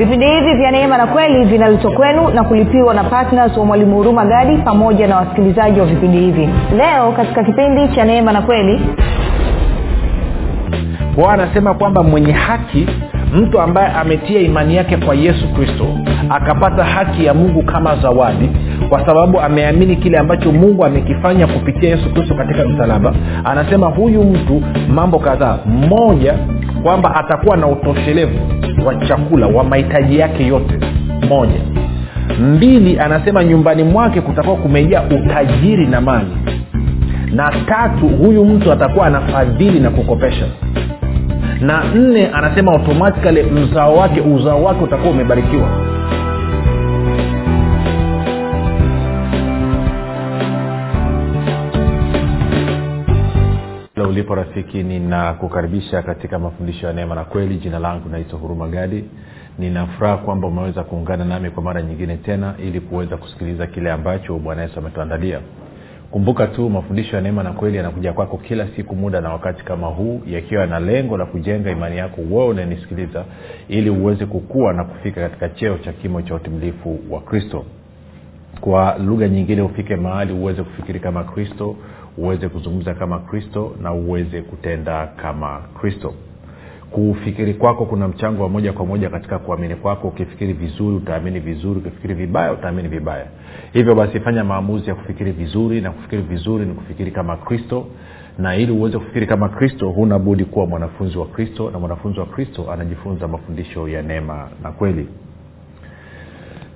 vipindi hivi vya neema na kweli vinaletwa kwenu na kulipiwa na ptns wa mwalimu huruma gadi pamoja na wasikilizaji wa vipindi hivi. Leo katika kipindi cha neema na kweli bwana anasema kwamba mwenye haki mtu ambaye ametia imani yake kwa yesu kristo akapata haki ya mungu kama zawadi kwa sababu ameamini kile ambacho mungu amekifanya kupitia yesu kristo katika msalaba. Anasema huyu mtu mambo kadhaa. Mmoja kwamba atakuwa na utoshelevu wa chakula wa mahitaji yake yote. Moja. Mbili anasema nyumbani mwake kutakuwa kumejaa utajiri na mali. Na tatu huyu mtu atakuwa anafadhili na kukopesha. Na nne anasema automatikali mzao wake uzao wake utakuwa umebarikiwa ulipo rafiki ninakukaribisha katika mafundisho ya neema na kweli. Jina langu naitwa huruma gadi. Ninafuraha kwamba umeweza kuungana nami kwa mara nyingine tena ili kuweza kusikiliza kile ambacho bwana yesu ametuandalia. Kumbuka tu mafundisho ya neema na kweli yanakuja kwako kila siku muda na wakati kama huu yakiwa na lengo la kujenga imani yako wewe unanisikiliza ili uweze kukua na kufika katika cheo cha kimo cha utimilifu wa kristo. Kwa lugha nyingine ufike mahali uweze kufikiri kama kristo uweze kuzungumza kama kristo na uweze kutenda kama kristo. Kufikiri kwako kuna mchango wa moja kwa moja katika kuamini kwako. Ukifikiri vizuri utaamini vizuri. Ukifikiri vibaya utaamini vibaya. Hivyo basi fanya maamuzi ya kufikiri vizuri na kufikiri vizuri ni kufikiri kama kristo. Na ili uweze kufikiri kama kristo huna budi kuwa mwanafunzi wa kristo na mwanafunzi wa kristo anajifunza mafundisho ya neema na kweli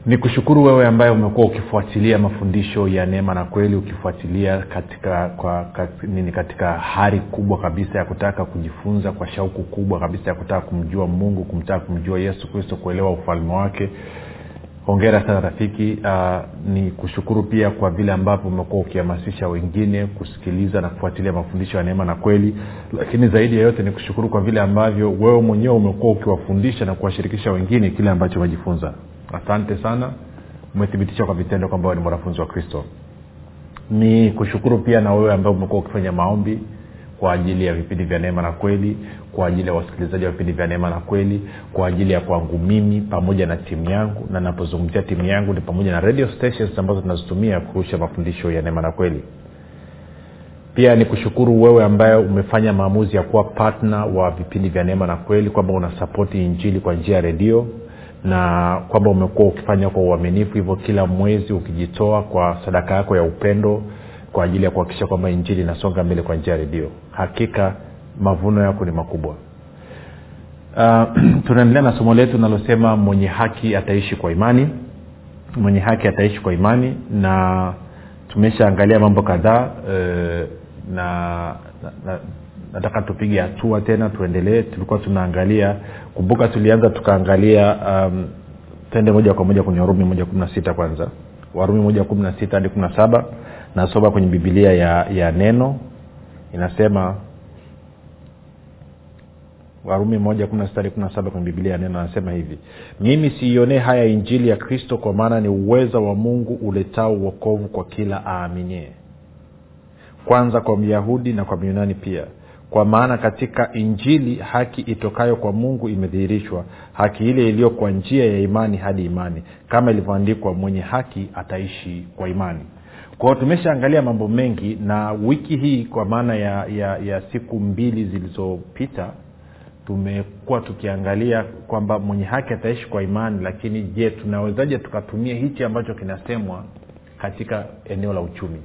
ni kushukuru wewe ambaye umekuwa ukifuatilia mafundisho ya neema na kweli ukifuatilia katika kwa, kat, katika hari kubwa kabisa ya kutaka kujifunza kwa shauku kubwa kabisa ya kutaka kumjua mungu kumtaka kumjua yesu kristo kuelewa ufalme wake. Hongera sana rafiki. Uh, ni kushukuru pia kwa vile ambavyo umekuwa ukihamasisha wengine kusikiliza na kufuatilia mafundisho ya neema na kweli. Lakini zaidi ya yote ni kushukuru kwa vile ambavyo wewe mwenyewe umekuwa ukiwafundisha na kuwashirikisha wengine kile ambacho umejifunza asante sana. Umethibitisha kwa vitendo kwamba ni mwanafunzi wa kristo. Ni kushukuru pia na wewe ambaye umekuwa ukifanya maombi kwa ajili ya vipindi vya neema na kweli kwa ajili ya wasikilizaji wa vipindi vya neema na kweli kwa ajili ya kwangu mimi pamoja na timu yangu na napozungumzia timu yangu ni pamoja na radio stations ambazo tunazitumia kurusha mafundisho ya neema na kweli. Pia ni kushukuru wewe ambaye umefanya maamuzi ya kuwa patna wa vipindi vya neema na kweli kwamba unasapoti injili kwa njia ya redio na kwamba umekuwa ukifanya kwa uaminifu hivyo kila mwezi ukijitoa kwa sadaka yako ya upendo kwa ajili ya kuhakikisha kwamba injili inasonga mbele kwa njia ya redio. Hakika mavuno yako ni makubwa. Uh, tunaendelea na somo letu linalosema mwenye haki ataishi kwa imani. Mwenye haki ataishi kwa imani na tumeshaangalia mambo kadhaa uh, na, na, na nataka tupige hatua tena tuendelee. Tulikuwa tunaangalia kumbuka tulianza tukaangalia um, tende moja kwa moja kwenye warumi moja kumi na sita kwanza. Warumi moja kumi na sita hadi kumi na saba. Nasoma kwenye bibilia ya, ya neno. Inasema warumi moja kumi na sita hadi kumi na saba kwenye bibilia ya neno anasema hivi mimi siionee haya injili ya kristo kwa maana ni uweza wa mungu uletao uokovu kwa kila aaminie. Kwanza kwa myahudi na kwa myunani pia kwa maana katika injili haki itokayo kwa mungu imedhihirishwa. Haki ile iliyo kwa njia ya imani hadi imani. Kama ilivyoandikwa mwenye haki ataishi kwa imani. Kwao tumeshaangalia mambo mengi na wiki hii kwa maana ya, ya, ya siku mbili zilizopita tumekuwa tukiangalia kwamba mwenye haki ataishi kwa imani lakini je tunawezaje tukatumia hichi ambacho kinasemwa katika eneo la uchumi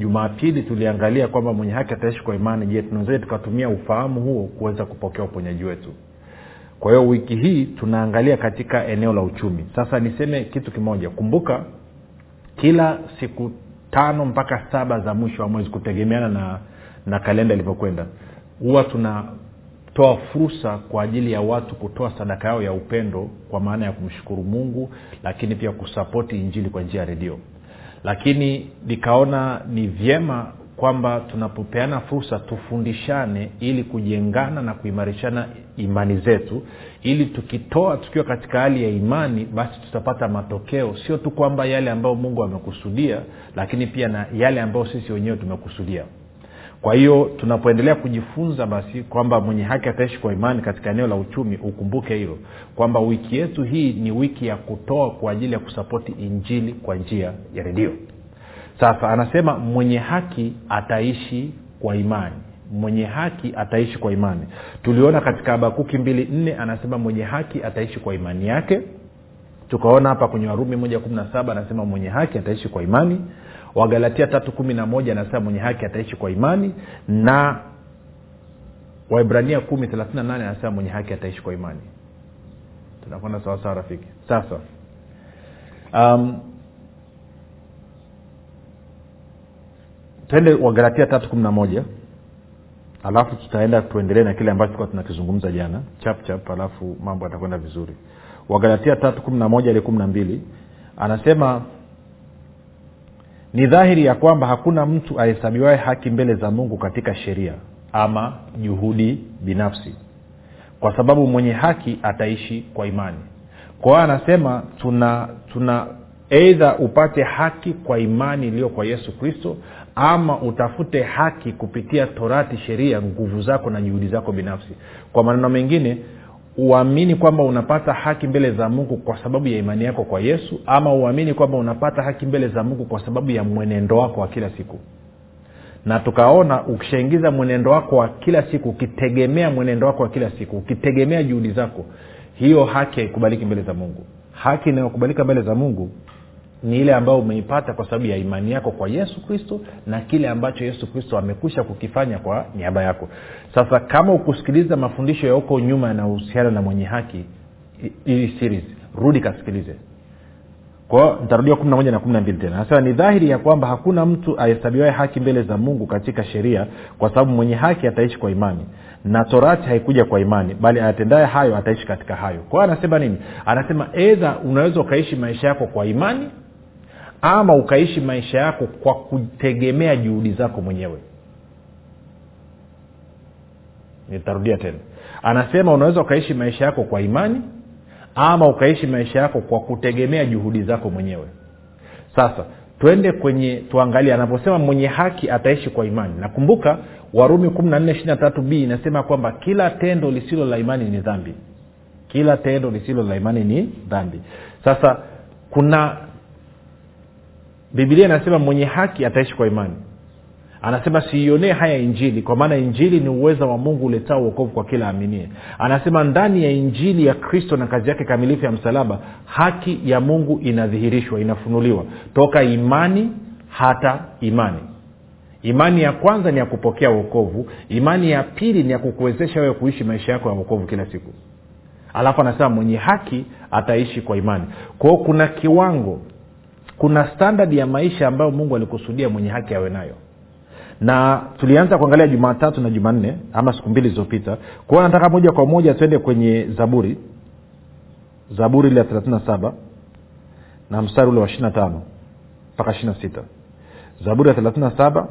jumapili tuliangalia kwamba mwenye haki ataishi kwa imani. Je tunawezaje tukatumia ufahamu huo kuweza kupokea uponyaji wetu? Kwa hiyo wiki hii tunaangalia katika eneo la uchumi. Sasa niseme kitu kimoja. Kumbuka kila siku tano mpaka saba za mwisho wa mwezi kutegemeana na na kalenda ilivyokwenda huwa tunatoa fursa kwa ajili ya watu kutoa sadaka yao ya upendo kwa maana ya kumshukuru mungu lakini pia kusapoti injili kwa njia ya redio lakini nikaona ni vyema kwamba tunapopeana fursa tufundishane ili kujengana na kuimarishana imani zetu. Ili tukitoa tukiwa katika hali ya imani basi tutapata matokeo. Sio tu kwamba yale ambayo mungu amekusudia lakini pia na yale ambayo sisi wenyewe tumekusudia kwa hiyo tunapoendelea kujifunza basi kwamba mwenye haki ataishi kwa imani katika eneo la uchumi ukumbuke hilo kwamba wiki yetu hii ni wiki ya kutoa kwa ajili ya kusapoti injili kwa njia ya redio. Sasa anasema mwenye haki ataishi kwa imani. Mwenye haki ataishi kwa imani. Tuliona katika habakuki mbili nne anasema mwenye haki ataishi kwa imani yake. Tukaona hapa kwenye warumi moja kumi na saba anasema mwenye haki ataishi kwa imani wagalatia tatu kumi na moja anasema mwenye haki ataishi kwa imani na waibrania kumi thelathini na nane anasema mwenye haki ataishi kwa imani. Tunakwenda sawasawa rafiki? Sasa um, tuende wagalatia tatu kumi na moja. Alafu tutaenda tuendelee na kile ambacho tulikuwa tunakizungumza jana. Chap chap alafu mambo yatakwenda vizuri. Wagalatia tatu kumi na moja hadi kumi na mbili. Anasema ni dhahiri ya kwamba hakuna mtu ahesabiwae haki mbele za mungu katika sheria ama juhudi binafsi kwa sababu mwenye haki ataishi kwa imani. Kwa hiyo anasema tuna tuna eidha upate haki kwa imani iliyo kwa yesu kristo ama utafute haki kupitia torati sheria nguvu zako na juhudi zako binafsi. Kwa maneno mengine uamini kwamba unapata haki mbele za mungu kwa sababu ya imani yako kwa yesu ama uamini kwamba unapata haki mbele za mungu kwa sababu ya mwenendo wako wa kila siku? Na tukaona ukishaingiza mwenendo wako wa kila siku ukitegemea mwenendo wako wa kila siku ukitegemea juhudi zako hiyo haki haikubaliki mbele za mungu. Haki inayokubalika mbele za mungu ni ile ambayo umeipata kwa sababu ya imani yako kwa yesu kristo na kile ambacho yesu kristo amekwisha kukifanya kwa niaba yako. Sasa kama ukusikiliza mafundisho ya huko nyuma yanahusiana na mwenye haki hii series rudi kasikilize. Kwao ntarudia kumi na moja na kumi na mbili tena. Anasema ni dhahiri ya kwamba hakuna mtu ahesabiwae haki mbele za mungu katika sheria kwa sababu mwenye haki ataishi kwa imani. Na torati haikuja kwa imani bali ayatendaye hayo ataishi katika hayo. Kwao anasema nini? Anasema edha unaweza ukaishi maisha yako kwa imani ama ukaishi maisha yako kwa kutegemea juhudi zako mwenyewe. Nitarudia tena. Anasema unaweza ukaishi maisha yako kwa imani ama ukaishi maisha yako kwa kutegemea juhudi zako mwenyewe. Sasa twende kwenye tuangalie. Anaposema mwenye haki ataishi kwa imani. Nakumbuka warumi kumi na nne ishiri na tatu b inasema kwamba kila tendo lisilo la imani ni dhambi. Kila tendo lisilo la imani ni dhambi. Sasa kuna bibilia inasema mwenye haki ataishi kwa imani. Anasema siionee haya injili kwa maana injili ni uweza wa mungu uletao uokovu kwa kila aminie anasema ndani ya injili ya kristo na kazi yake kamilifu ya msalaba haki ya mungu inadhihirishwa inafunuliwa. Toka imani hata imani. Imani ya kwanza ni ya kupokea uokovu imani ya pili ni ya kukuwezesha wewe kuishi maisha yako ya uokovu kila siku. Alafu anasema mwenye haki ataishi kwa imani. Kwao kuna kiwango kuna standard ya maisha ambayo mungu alikusudia mwenye haki awe nayo. Na tulianza kuangalia jumatatu na jumanne ama siku mbili zilizopita kwao nataka moja kwa moja tuende kwenye zaburi zaburi ile ya thelathini na saba mstari ule wa ishiri na tano mpaka ishiri na sita. Zaburi ya thelathini na saba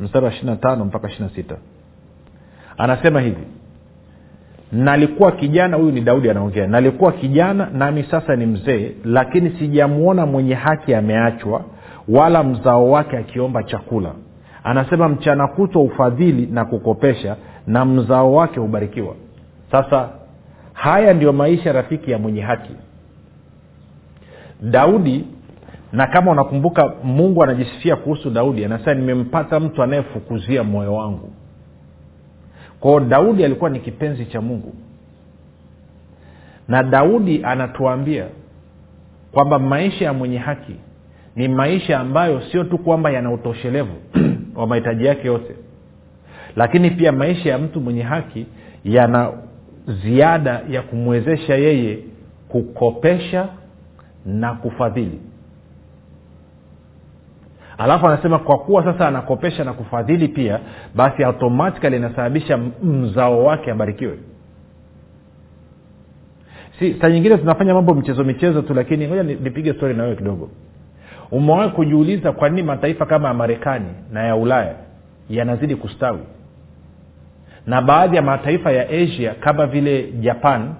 mstari wa ishiri na tano mpaka ishiri na sita. Anasema hivi nalikuwa kijana huyu ni daudi anaongea. Nalikuwa kijana nami sasa ni mzee lakini sijamwona mwenye haki ameachwa wala mzao wake akiomba chakula. Anasema mchana kutwa ufadhili na kukopesha na mzao wake hubarikiwa. Sasa haya ndio maisha rafiki ya mwenye haki. Daudi na kama unakumbuka mungu anajisifia kuhusu daudi. Anasema nimempata mtu anayefukuzia moyo wangu kwao daudi alikuwa ni kipenzi cha mungu. Na daudi anatuambia kwamba maisha ya mwenye haki ni maisha ambayo sio tu kwamba yana utoshelevu wa mahitaji yake yote lakini pia maisha ya mtu mwenye haki yana ziada ya kumwezesha yeye kukopesha na kufadhili alafu anasema kwa kuwa sasa anakopesha na kufadhili pia basi automatikali inasababisha mzao wake abarikiwe. Si saa nyingine tunafanya mambo michezo michezo tu lakini ngoja nipige stori na wewe kidogo. Umewahi kujiuliza kwa nini mataifa kama ya marekani na ya ulaya yanazidi kustawi? Na baadhi ya mataifa ya asia kama vile japan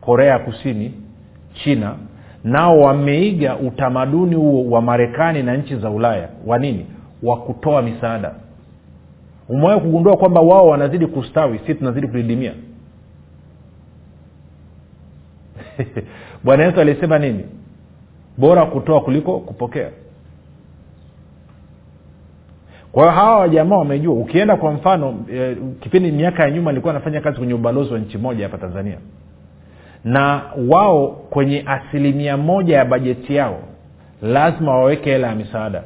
korea ya kusini china nao wameiga utamaduni huo wa marekani na nchi za ulaya. Wa nini? Wa kutoa misaada. Umewahi kugundua kwamba wao wanazidi kustawi si tunazidi kudidimia? Bwana yesu alisema nini? Bora kutoa kuliko kupokea. Kwa hiyo hawa wajamaa wamejua. Ukienda kwa mfano e, kipindi miaka ya nyuma nilikuwa nafanya kazi kwenye ubalozi wa nchi moja hapa tanzania na wao kwenye asilimia moja ya bajeti yao lazima waweke hela ya misaada.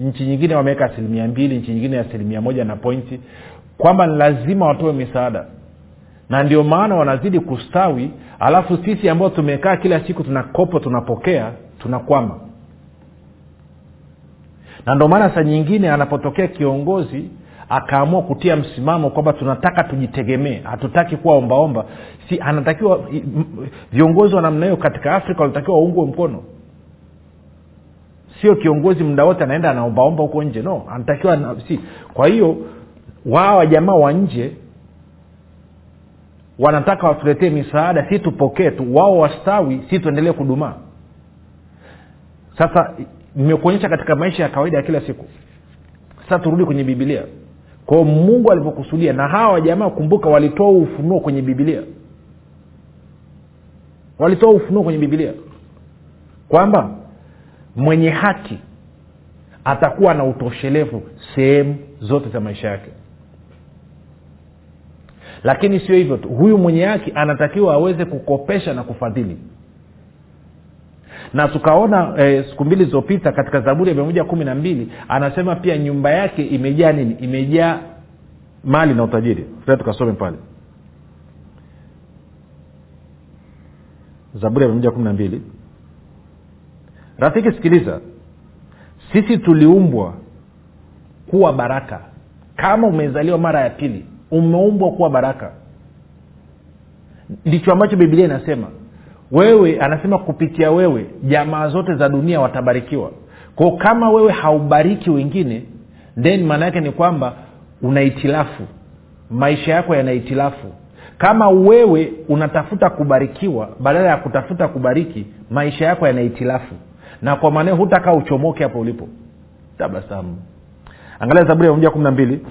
Nchi nyingine wameweka asilimia mbili nchi nyingine asilimia moja na pointi kwamba ni lazima watoe misaada. Na ndio maana wanazidi kustawi alafu sisi ambao tumekaa kila siku tunakopo tunapokea tunakwama. Na ndio maana saa nyingine anapotokea kiongozi akaamua kutia msimamo kwamba tunataka tujitegemee. Hatutaki kuwa ombaomba. Si anatakiwa viongozi wa namna hiyo katika afrika walitakiwa waungwe mkono. Sio kiongozi muda wote anaenda anaombaomba huko nje. No anatakiwa si. Kwa hiyo wawa jamaa wa nje wanataka watuletee misaada si tupokee tu. Wao wastawi si tuendelee kudumaa. Sasa nimekuonyesha katika maisha ya kawaida ya kila siku. Sasa turudi kwenye bibilia kwao mungu alivyokusudia na hawa jamaa kumbuka walitoa ufunuo kwenye bibilia walitoa ufunuo kwenye bibilia kwamba mwenye haki atakuwa na utoshelevu sehemu zote za maisha yake. Lakini sio hivyo tu huyu mwenye haki anatakiwa aweze kukopesha na kufadhili na tukaona e, siku mbili zilizopita katika zaburi ya mia moja kumi na mbili anasema pia nyumba yake imejaa nini? Imejaa mali na utajiri. Taa tukasome pale. Zaburi ya mia moja kumi na mbili. Rafiki sikiliza. Sisi tuliumbwa kuwa baraka. Kama umezaliwa mara ya pili umeumbwa kuwa baraka. Ndicho ambacho bibilia inasema wewe anasema kupitia wewe jamaa zote za dunia watabarikiwa. Kwao kama wewe haubariki wengine then maana yake ni kwamba una itilafu. Maisha yako yana itilafu. Kama wewe unatafuta kubarikiwa badala ya kutafuta kubariki maisha yako yana itilafu. Na kwa maanao hutakaa uchomoke hapo ulipo. Tabasamu. Angalia zaburi ya moja kumi na mbili.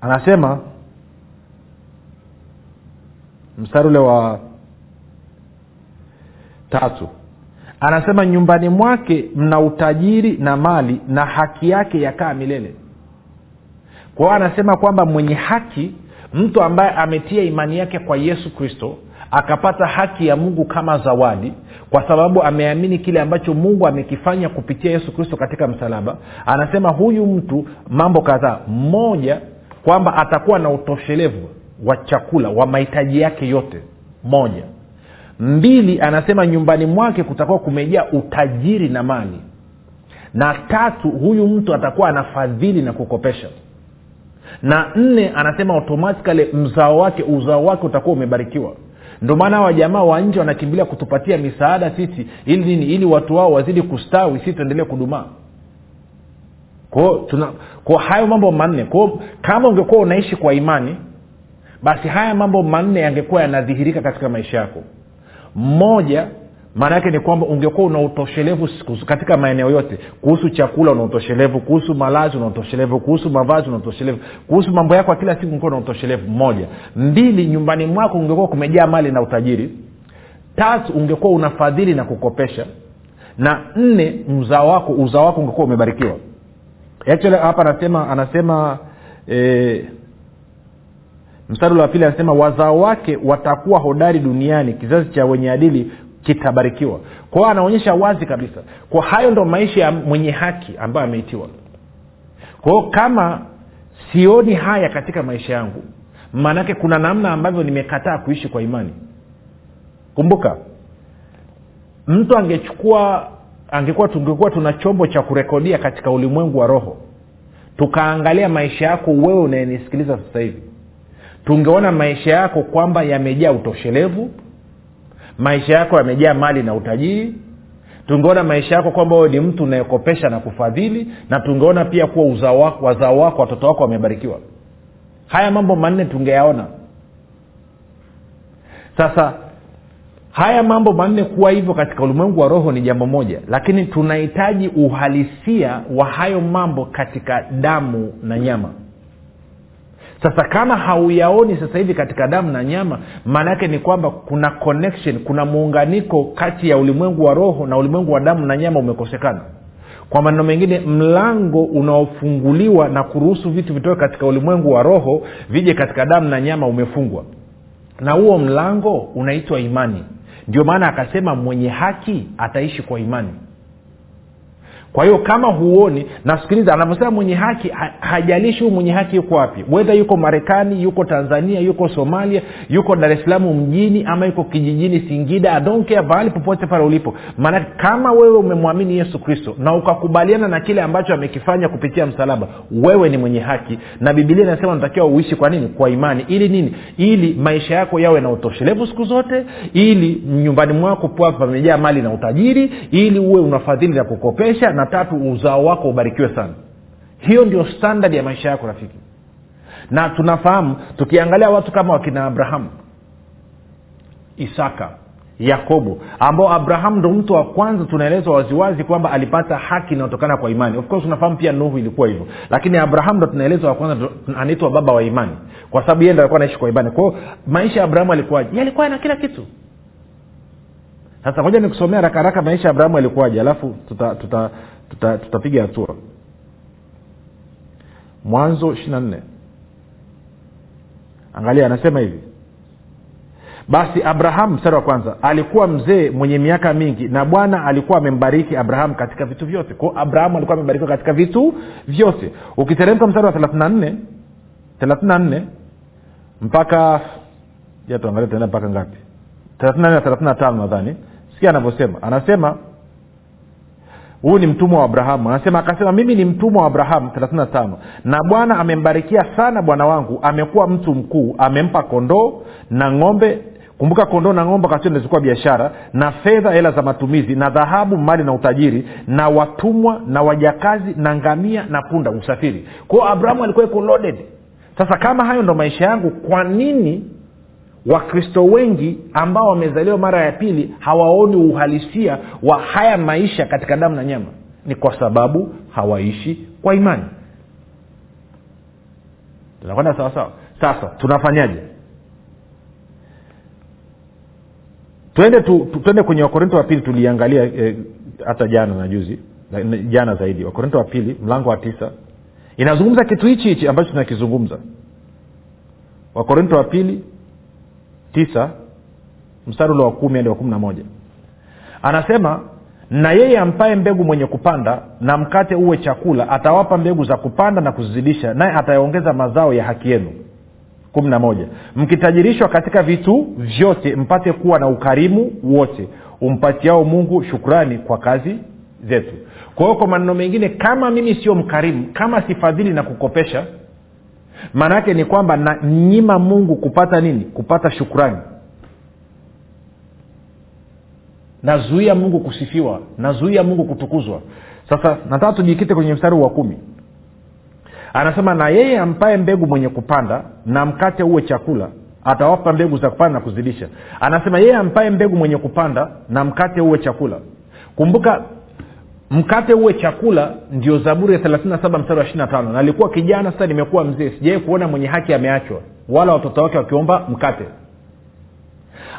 Anasema mstari ule wa tatu. Anasema nyumbani mwake mna utajiri na mali na haki yake yakaa milele. Kwa hiyo anasema kwamba mwenye haki mtu ambaye ametia imani yake kwa yesu kristo akapata haki ya mungu kama zawadi kwa sababu ameamini kile ambacho mungu amekifanya kupitia yesu kristo katika msalaba. Anasema huyu mtu mambo kadhaa. Mmoja kwamba atakuwa na utoshelevu wa chakula wa mahitaji yake yote. Moja mbili anasema nyumbani mwake kutakuwa kumejaa utajiri na mali. Na tatu huyu mtu atakuwa anafadhili na kukopesha. Na nne anasema automatikali mzao wake uzao wake utakuwa umebarikiwa. Ndio maana hawa jamaa wa nje wanakimbilia kutupatia misaada sisi ili nini? Ili watu wao wazidi kustawi si tuendelee kudumaa. Kwao kwa hayo mambo manne. Kwao kama ungekuwa unaishi kwa imani basi haya mambo manne yangekuwa yanadhihirika katika maisha yako mmoja maana yake ni kwamba ungekuwa una utoshelevu katika maeneo yote kuhusu chakula una utoshelevu kuhusu malazi una utoshelevu kuhusu mavazi una utoshelevu kuhusu mambo yako ya kila siku ungekuwa na utoshelevu. Mmoja mbili nyumbani mwako ungekuwa kumejaa mali na utajiri. Tatu ungekuwa unafadhili na kukopesha. Na nne mzao wako uzao wako ungekuwa umebarikiwa. Actually hapa anasema anasema e, mstari wa pili anasema wazao wake watakuwa hodari duniani kizazi cha wenye adili kitabarikiwa. Kwa hiyo anaonyesha wazi kabisa kwa hayo ndo maisha ya mwenye haki ambayo ameitiwa. Kwa hiyo kama sioni haya katika maisha yangu maanake kuna namna ambavyo nimekataa kuishi kwa imani. Kumbuka mtu angechukua angekuwa tungekuwa tuna chombo cha kurekodia katika ulimwengu wa roho tukaangalia maisha yako wewe unayenisikiliza sasa hivi tungeona maisha yako kwamba yamejaa utoshelevu maisha yako yamejaa mali na utajiri. Tungeona maisha yako kwamba wewe ni mtu unayekopesha na kufadhili na tungeona pia kuwa wazao wako watoto wako wamebarikiwa. Haya mambo manne tungeyaona. Sasa haya mambo manne kuwa hivyo katika ulimwengu wa roho ni jambo moja lakini tunahitaji uhalisia wa hayo mambo katika damu na nyama sasa kama hauyaoni sasa hivi katika damu na nyama maana yake ni kwamba kuna connection kuna muunganiko kati ya ulimwengu wa roho na ulimwengu wa damu na nyama umekosekana. Kwa maneno mengine mlango unaofunguliwa na kuruhusu vitu vitoke katika ulimwengu wa roho vije katika damu na nyama umefungwa. Na huo mlango unaitwa imani. Ndio maana akasema mwenye haki ataishi kwa imani kwa hiyo kama huoni nasikiliza anavyosema mwenye haki ha, hajalishi huu mwenye haki yuko wapi. Wedha yuko marekani yuko tanzania yuko somalia yuko dar es salaam mjini ama yuko kijijini singida adonkea pahali popote pale ulipo. Maanake kama wewe umemwamini yesu kristo na ukakubaliana na kile ambacho amekifanya kupitia msalaba wewe ni mwenye haki. Na bibilia inasema unatakiwa uishi kwa nini? Kwa imani. Ili nini? Ili maisha yako yawe na utoshelevu siku zote ili nyumbani mwako pua pamejaa mali na utajiri ili uwe unafadhili na kukopesha na tatu uzao wako ubarikiwe sana. Hiyo ndio standard ya maisha yako rafiki. Na tunafahamu tukiangalia watu kama wakina abrahamu isaka yakobo ambao abrahamu ndo mtu wa kwanza tunaelezwa waziwazi kwamba alipata haki inayotokana kwa imani. Of course unafahamu pia nuhu ilikuwa hivyo. Lakini abrahamu ndo tunaelezwa wa kwanza anaitwa baba wa imani. Kwa sababu yeye ndo alikuwa anaishi kwa imani. Kwao maisha ya abrahamu alikuwaje? Yalikuwa yana kila kitu. Sasa moja nikusomea haraka haraka maisha ya abrahamu alikuwaje alafu tuta, tuta, tuta, tutapiga hatua. Mwanzo ishirina nne. Angalia anasema hivi. Basi abrahamu mstari wa kwanza alikuwa mzee mwenye miaka mingi na bwana alikuwa amembariki abrahamu katika vitu vyote. Kwao abrahamu alikuwa amebarikiwa katika vitu vyote. Ukiteremka mstari wa thelathina na nne mpaka ja tuangalia tena mpaka ngapi? thelathina na nne na thelathini tano nadhani. Sikia anavyosema. Anasema huyu ni mtumwa wa abrahamu. Anasema akasema mimi ni mtumwa wa abrahamu. tano. Na bwana amembarikia sana bwana wangu. Amekuwa mtu mkuu. Amempa kondoo na ng'ombe. Kumbuka kondoo na ng'ombe wakati zilikuwa biashara. Na fedha hela za matumizi na dhahabu mali na utajiri na watumwa na wajakazi na ngamia na punda usafiri. Kwao abrahamu alikuwa iko loaded. Sasa kama hayo ndo maisha yangu kwa nini wakristo wengi ambao wamezaliwa mara ya pili hawaoni uhalisia wa haya maisha katika damu na nyama. Ni kwa sababu hawaishi kwa imani. Tunakwenda sawasawa sasa tunafanyaje? Twende tu, tu, kwenye wakorinto wa pili tuliangalia eh, hata jana na juzi jana zaidi. Wakorinto wa pili mlango wa tisa. Inazungumza kitu hichi hichi ambacho tunakizungumza. Wakorinto wa pili tisa mstari ule wa kumi hadi wa kumi na moja. Anasema na yeye ampaye mbegu mwenye kupanda na mkate uwe chakula atawapa mbegu za kupanda na kuzizidisha naye atayaongeza mazao ya haki yenu. Kumi na moja. Mkitajirishwa katika vitu vyote mpate kuwa na ukarimu wote umpatiao mungu shukrani kwa kazi zetu. Kwa hiyo kwa maneno mengine kama mimi sio mkarimu kama sifadhili na kukopesha maana yake ni kwamba nanyima mungu kupata nini? Kupata shukrani. Nazuia mungu kusifiwa. Nazuia mungu kutukuzwa. Sasa nataka tujikite kwenye mstari wa kumi. Anasema na yeye ampaye mbegu mwenye kupanda na mkate uwe chakula atawapa mbegu za kupanda na kuzidisha. Anasema yeye ampaye mbegu mwenye kupanda na mkate uwe chakula. Kumbuka mkate uwe chakula ndio zaburi ya 37 mstari wa 25 nalikuwa alikuwa kijana sasa nimekuwa mzee. Sijawai kuona mwenye haki ameachwa wala watoto wake wakiomba mkate.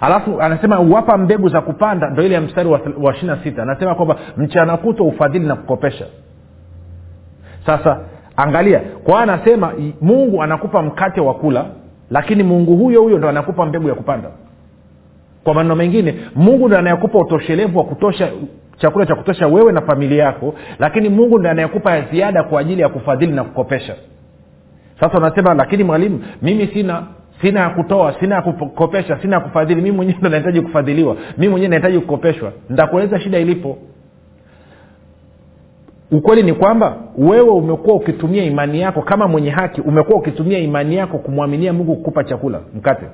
Alafu anasema uwapa mbegu za kupanda ndo ile ya mstari wa, 26 anasema kwamba mchana kutwa ufadhili na kukopesha. Sasa angalia kwa anasema mungu anakupa mkate wa kula lakini mungu huyo huyo ndo anakupa mbegu ya kupanda. Kwa maneno mengine mungu ndo anayekupa utoshelevu wa kutosha chakula cha kutosha wewe na familia yako lakini mungu ndi anayekupa ziada kwa ajili ya kufadhili na kukopesha. Sasa unasema lakini mwalimu mimi sina sina ya kutoa sina ya kukopesha sina ya kufadhili. Mi mwenyewe ndo nahitaji kufadhiliwa. Mi mwenyewe nahitaji kukopeshwa. Ntakueleza shida ilipo. Ukweli ni kwamba wewe umekuwa ukitumia imani yako kama mwenye haki umekuwa ukitumia imani yako kumwaminia mungu kukupa chakula mkate.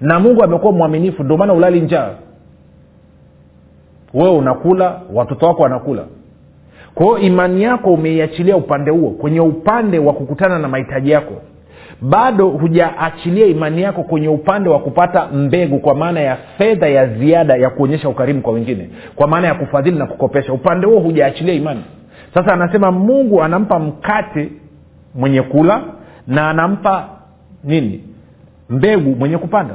Na mungu amekuwa mwaminifu ndio maana ulali njaa wewe unakula watoto wako wanakula. Kwa imani yako umeiachilia upande huo kwenye upande wa kukutana na mahitaji yako. Bado hujaachilia imani yako kwenye upande wa kupata mbegu kwa maana ya fedha ya ziada ya kuonyesha ukarimu kwa wengine kwa maana ya kufadhili na kukopesha. Upande huo hujaachilia imani. Sasa anasema mungu anampa mkate mwenye kula na anampa nini? Mbegu mwenye kupanda.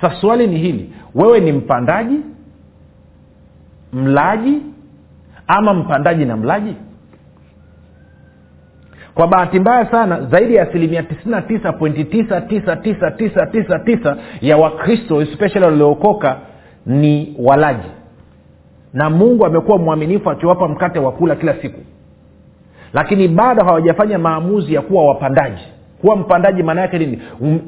Sasa swali ni hili wewe ni mpandaji mlaji? Ama mpandaji na mlaji? Kwa bahati mbaya sana zaidi ya asilimia 99.99999 ya wakristo especially waliookoka ni walaji. Na mungu amekuwa mwaminifu akiwapa mkate wa kula kila siku. Lakini bado hawajafanya maamuzi ya kuwa wapandaji kuwa mpandaji maana yake nini?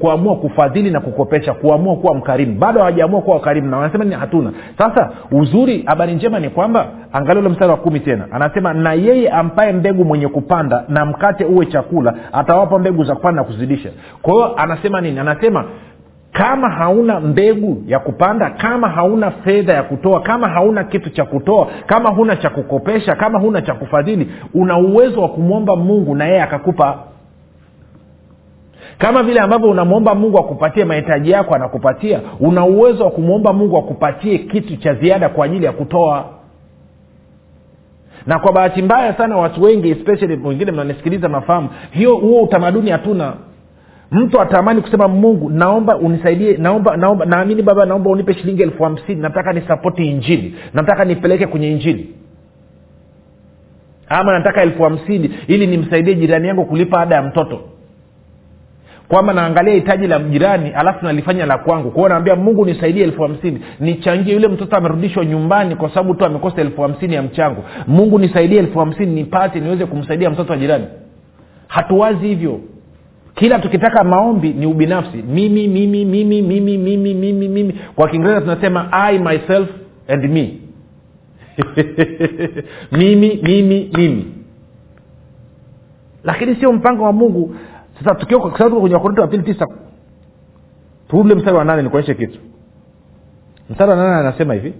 Kuamua kufadhili na kukopesha kuamua kuwa mkarimu. Bado hawajaamua kuwa wakarimu na wanasema ni hatuna. Sasa uzuri habari njema ni kwamba angalia ule mstari wa kumi tena. Anasema na yeye ampaye mbegu mwenye kupanda na mkate uwe chakula atawapa mbegu za kupanda na kuzidisha. Kwa hiyo anasema nini? Anasema kama hauna mbegu ya kupanda kama hauna fedha ya kutoa kama hauna kitu cha kutoa kama huna cha kukopesha kama huna cha kufadhili una uwezo wa kumwomba mungu na yeye akakupa kama vile ambavyo unamwomba mungu akupatie mahitaji yako anakupatia. Una uwezo wa kumwomba mungu akupatie kitu cha ziada kwa ajili ya kutoa. Na kwa bahati mbaya sana watu wengi especially wengine mnanisikiliza mafahamu hiyo huo utamaduni hatuna. Mtu atamani kusema mungu naomba unisaidie naomba naomba naamini baba naomba unipe shilingi elfu hamsini nataka nisapoti injili nataka nipeleke kwenye injili. Ama nataka elfu hamsini ili nimsaidie jirani yangu kulipa ada ya mtoto kwamba naangalia hitaji la jirani alafu nalifanya la kwangu. Kwao naambia mungu nisaidie elfu hamsini. Nichangie yule mtoto amerudishwa nyumbani kwa sababu tu amekosa elfu hamsini ya mchango. Mungu nisaidie elfu hamsini nipate niweze kumsaidia mtoto wa jirani. Hatuwazi hivyo. Kila tukitaka maombi ni ubinafsi. Mimi mimi mimi mimi mimi mimi mimi. Kwa kiingereza tunasema i myself and me. Mimi mimi mimi. Lakini sio mpango wa mungu sasa tukiwa kwenye wakorinto wa pili tisa tuule mstari wa nane nikuonyeshe kitu. Mstari wa nane anasema hivi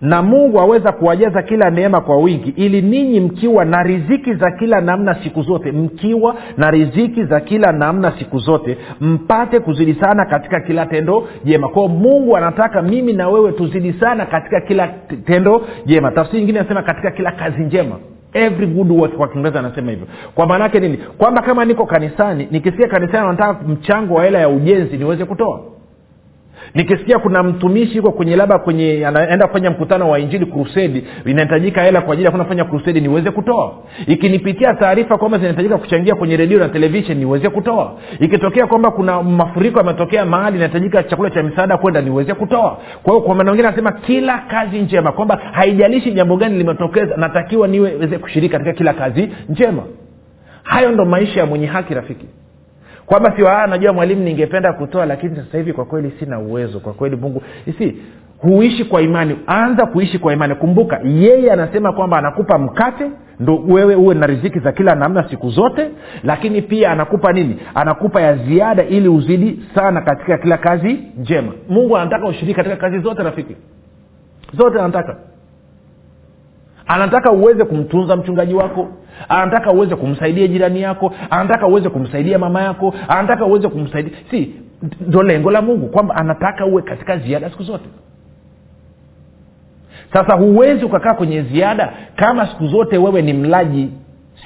na mungu aweza kuwajaza kila neema kwa wingi ili ninyi mkiwa na riziki za kila namna siku zote mkiwa na riziki za kila namna siku zote mpate kuzidi sana katika kila tendo jema. Kwao mungu anataka mimi na wewe tuzidi sana katika kila tendo jema. Tafsiri nyingine anasema katika kila kazi njema every good work kwa kiingereza anasema hivyo. Kwa maana yake nini? Kwamba kama niko kanisani nikisikia kanisani wanataka mchango wa hela ya ujenzi niweze kutoa nikisikia kuna mtumishi yuko kwenye labda kwenye anaenda kufanya mkutano wa injili krusedi inahitajika hela kwa ajili ya kwenda kufanya krusedi niweze kutoa. Ikinipitia taarifa kwamba zinahitajika kuchangia kwenye redio na televishen niweze kutoa. Ikitokea kwamba kuna mafuriko yametokea mahali inahitajika chakula cha misaada kwenda niweze kutoa. Kwa hiyo kwa maana wengine anasema kila kazi njema kwamba haijalishi jambo gani limetokeza natakiwa niweze kushiriki katika kila kazi njema. Hayo ndo maisha ya mwenye haki rafiki kwamba sio najua mwalimu ningependa kutoa lakini sasa hivi kwa kweli sina uwezo kwa kweli mungu si huishi kwa imani. Anza kuishi kwa imani. Kumbuka yeye anasema kwamba anakupa mkate ndo wewe uwe na riziki za kila namna siku zote lakini pia anakupa nini? Anakupa ya ziada ili uzidi sana katika kila kazi njema. Mungu anataka ushiriki katika kazi zote rafiki. Zote anataka. Anataka uweze kumtunza mchungaji wako anataka uweze kumsaidia jirani yako anataka uweze kumsaidia mama yako anataka uweze kumsaidia. Si ndo lengo la mungu kwamba anataka uwe katika ziada siku zote. Sasa huwezi ukakaa kwenye ziada kama siku zote wewe ni mlaji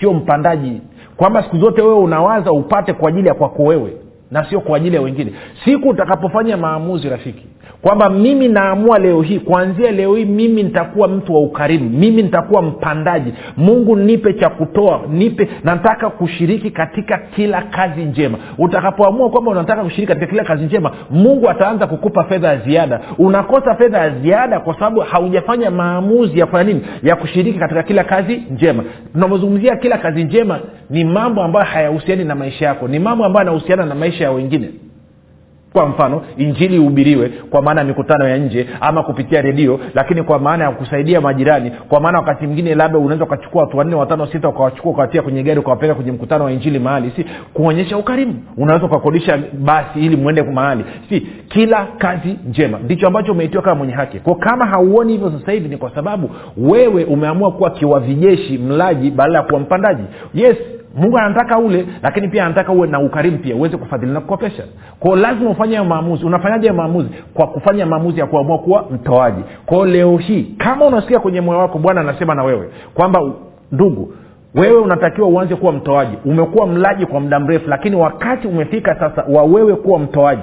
sio mpandaji. Kwamba siku zote wewe unawaza upate kwa ajili ya kwako wewe na sio kwa ajili ya wengine. Siku utakapofanya maamuzi rafiki kwamba mimi naamua leo hii kuanzia leo hii mimi nitakuwa mtu wa ukarimu mimi nitakuwa mpandaji. Mungu nipe cha kutoa nipe nataka kushiriki katika kila kazi njema. Utakapoamua kwamba unataka kushiriki katika kila kazi njema mungu ataanza kukupa fedha ya ziada. Unakosa fedha ya ziada kwa sababu haujafanya maamuzi ya kufanya nini? Ya kushiriki katika kila kazi njema. Tunavyozungumzia kila kazi njema ni mambo ambayo hayahusiani na maisha yako ni mambo ambayo yanahusiana na maisha ya wengine. Kwa mfano injili ihubiriwe kwa maana ya mikutano ya nje ama kupitia redio lakini kwa maana ya kusaidia majirani kwa maana wakati mwingine labda unaweza ukachukua watu wanne watano sita ukawachukua ukawatia kwenye gari ukawapeleka kwenye mkutano wa injili mahali si kuonyesha ukarimu. Unaweza ukakodisha basi ili mwende mahali. Si kila kazi njema. Ndicho ambacho umeitiwa kama mwenye haki. K kama hauoni hivyo sasa hivi ni kwa sababu wewe umeamua kuwa kiwavijeshi mlaji badala ya kuwa mpandaji. Yes mungu anataka ule lakini pia anataka uwe na ukarimu pia uweze kufadhili na kukopesha. Kwao lazima ufanye maamuzi. Unafanyaje maamuzi? Kwa kufanya maamuzi ya kuamua kuwa mtoaji. Kwao leo hii kama unasikia kwenye moyo wako bwana anasema na wewe kwamba ndugu wewe unatakiwa uanze kuwa mtoaji. Umekuwa mlaji kwa muda mrefu lakini wakati umefika sasa wa wewe kuwa mtoaji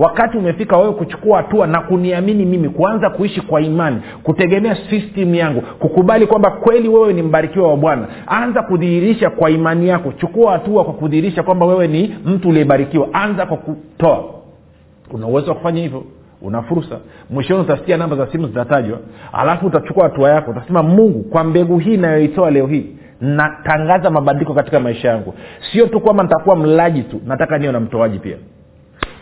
wakati umefika wewe kuchukua hatua na kuniamini mimi kuanza kuishi kwa imani kutegemea system yangu kukubali kwamba kweli wewe ni mbarikiwa wa bwana anza kudhihirisha kwa imani yako. Chukua hatua kwa kudhihirisha kwamba wewe ni mtu uliyebarikiwa. Anza kwa kutoa. Una uwezo wa kufanya hivyo? Una fursa. Mwishoni utasikia namba za simu zitatajwa. Alafu utachukua hatua yako utasema mungu kwa mbegu hii inayoitoa leo hii natangaza mabadiliko katika maisha yangu. Sio tu kwamba nitakuwa mlaji tu nataka niwe na mtoaji pia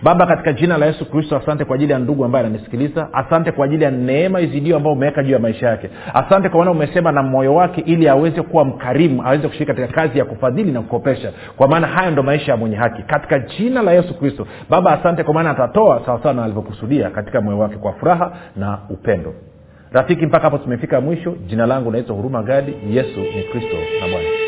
baba katika jina la yesu kristo asante kwa ajili ya ndugu ambaye ananisikiliza. Asante kwa ajili ya neema izidio ambayo umeweka juu ya maisha yake. Asante kwa maana umesema na moyo wake ili aweze kuwa mkarimu aweze kushiriki katika kazi ya kufadhili na kukopesha. Kwa maana haya ndo maisha ya mwenye haki. Katika jina la yesu kristo baba asante kwa maana atatoa sawasawa na alivyokusudia katika moyo wake kwa furaha na upendo. Rafiki mpaka hapo tumefika mwisho. Jina langu naitwa huruma gadi. Yesu ni kristo na bwana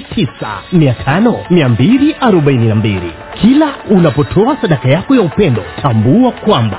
895242 kila unapotoa sadaka yako ya upendo tambua kwamba